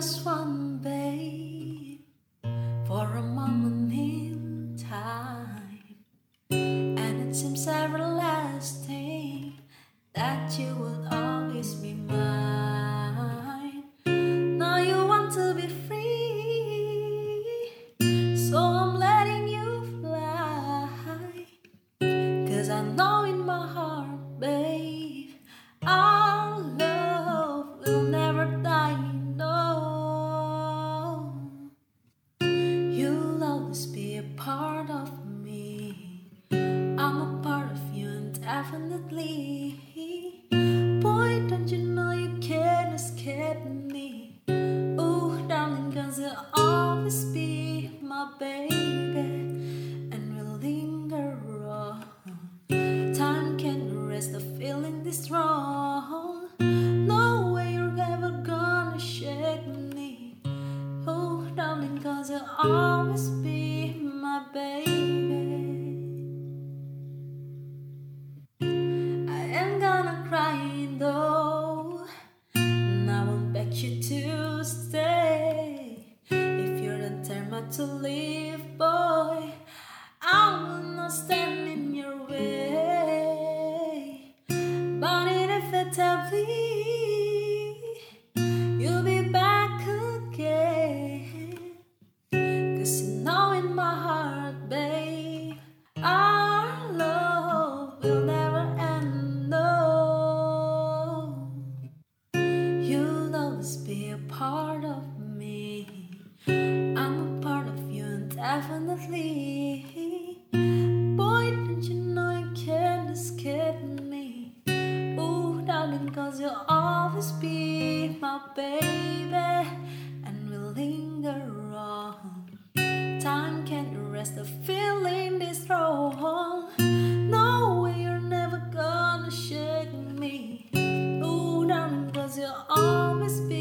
just one, babe, for a moment in time, and it seems everlasting that you will always be mine. Determined to leave, boy, I will not stand in your way. But inevitably, you'll be back again. Cause you know in my heart, babe, our love will never end. No, you'll always be a part of me. Boy, don't you know you can't escape me? Oh, darling, cause you'll always be my baby, and we'll linger on. Time can't the feeling this strong. No way you're never gonna shake me. Oh, darling, cause you'll always be